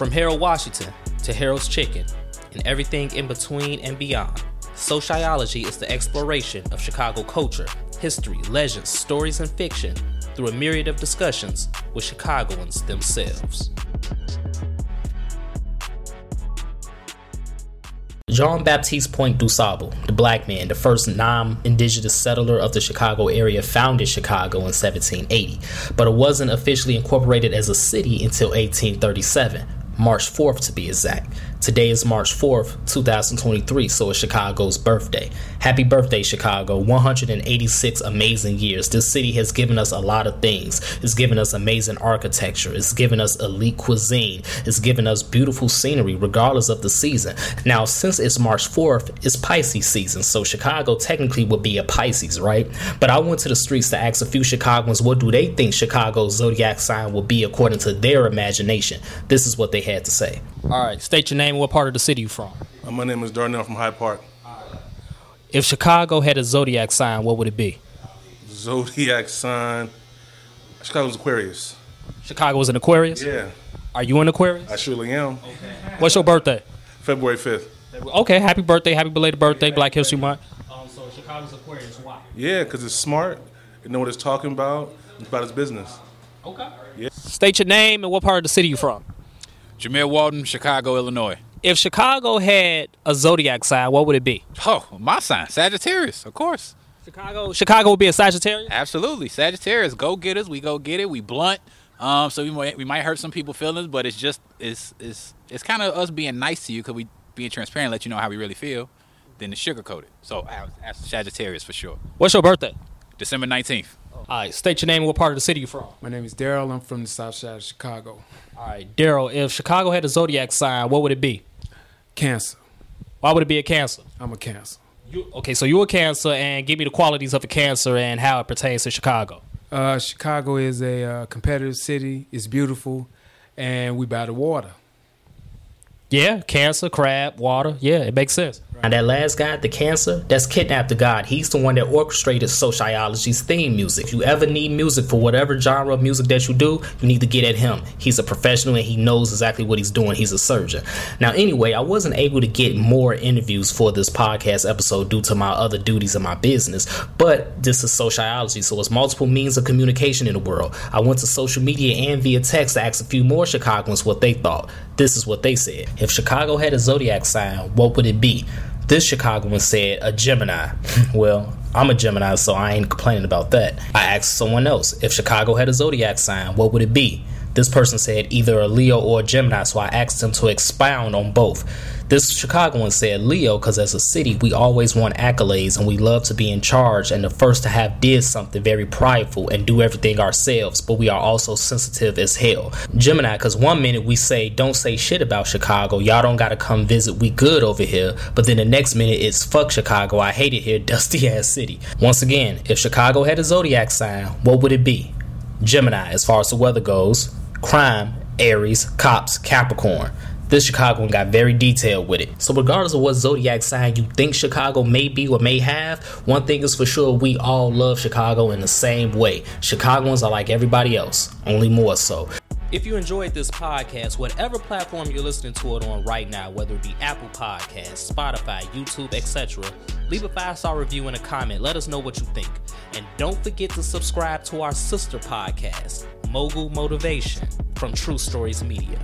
From Harold Washington to Harold's Chicken and everything in between and beyond, Sociology is the exploration of Chicago culture, history, legends, stories, and fiction through a myriad of discussions with Chicagoans themselves. Jean Baptiste Point du Sable, the black man, the first non indigenous settler of the Chicago area, founded Chicago in 1780, but it wasn't officially incorporated as a city until 1837, March 4th to be exact. Today is March 4th, 2023, so it's Chicago's birthday. Happy birthday, Chicago. 186 amazing years. This city has given us a lot of things. It's given us amazing architecture. It's given us elite cuisine. It's given us beautiful scenery, regardless of the season. Now, since it's March 4th, it's Pisces season, so Chicago technically would be a Pisces, right? But I went to the streets to ask a few Chicagoans what do they think Chicago's zodiac sign will be according to their imagination. This is what they had to say. All right, state your name and what part of the city you from. Uh, my name is Darnell from Hyde Park. If Chicago had a zodiac sign, what would it be? Zodiac sign. Chicago's Aquarius. Chicago was an Aquarius? Yeah, Are you an Aquarius? I surely am. What's your birthday? February 5th. Okay, happy birthday, happy belated birthday, Black History Month. Um, so Chicago's Aquarius, why? Yeah, because it's smart. It know what it's talking about. It's about its business. Okay. Yeah. State your name and what part of the city you from. Jameer Walden, Chicago, Illinois. If Chicago had a zodiac sign, what would it be? Oh, my sign, Sagittarius, of course. Chicago, Chicago would be a Sagittarius. Absolutely, Sagittarius. Go getters. We go get it. We blunt. Um, so we might we might hurt some people's feelings, but it's just it's it's it's kind of us being nice to you because we being transparent, let you know how we really feel, than to sugarcoat it. So Sagittarius for sure. What's your birthday? December nineteenth. All right, state your name and what part of the city you from. My name is Daryl. I'm from the south side of Chicago. All right, Daryl. If Chicago had a zodiac sign, what would it be? Cancer. Why would it be a Cancer? I'm a Cancer. You, okay, so you're a Cancer, and give me the qualities of a Cancer and how it pertains to Chicago. Uh, Chicago is a uh, competitive city. It's beautiful, and we by the water. Yeah, Cancer, crab, water. Yeah, it makes sense. And that last guy, the Cancer, that's Kidnap the God. He's the one that orchestrated Sociology's theme music. If you ever need music for whatever genre of music that you do, you need to get at him. He's a professional and he knows exactly what he's doing. He's a surgeon. Now, anyway, I wasn't able to get more interviews for this podcast episode due to my other duties in my business, but this is Sociology, so it's multiple means of communication in the world. I went to social media and via text to ask a few more Chicagoans what they thought. This is what they said. If Chicago had a zodiac sign, what would it be? This Chicagoan said a Gemini. well, I'm a Gemini, so I ain't complaining about that. I asked someone else if Chicago had a zodiac sign, what would it be? This person said either a Leo or a Gemini, so I asked them to expound on both. This Chicagoan said Leo because as a city, we always want accolades and we love to be in charge and the first to have did something very prideful and do everything ourselves, but we are also sensitive as hell. Gemini because one minute we say don't say shit about Chicago, y'all don't gotta come visit, we good over here, but then the next minute it's fuck Chicago, I hate it here, dusty ass city. Once again, if Chicago had a zodiac sign, what would it be? Gemini, as far as the weather goes, crime, Aries, cops, Capricorn. This Chicagoan got very detailed with it. So, regardless of what zodiac sign you think Chicago may be or may have, one thing is for sure we all love Chicago in the same way. Chicagoans are like everybody else, only more so. If you enjoyed this podcast, whatever platform you're listening to it on right now, whether it be Apple Podcasts, Spotify, YouTube, etc., leave a five star review and a comment. Let us know what you think. And don't forget to subscribe to our sister podcast, Mogul Motivation from True Stories Media.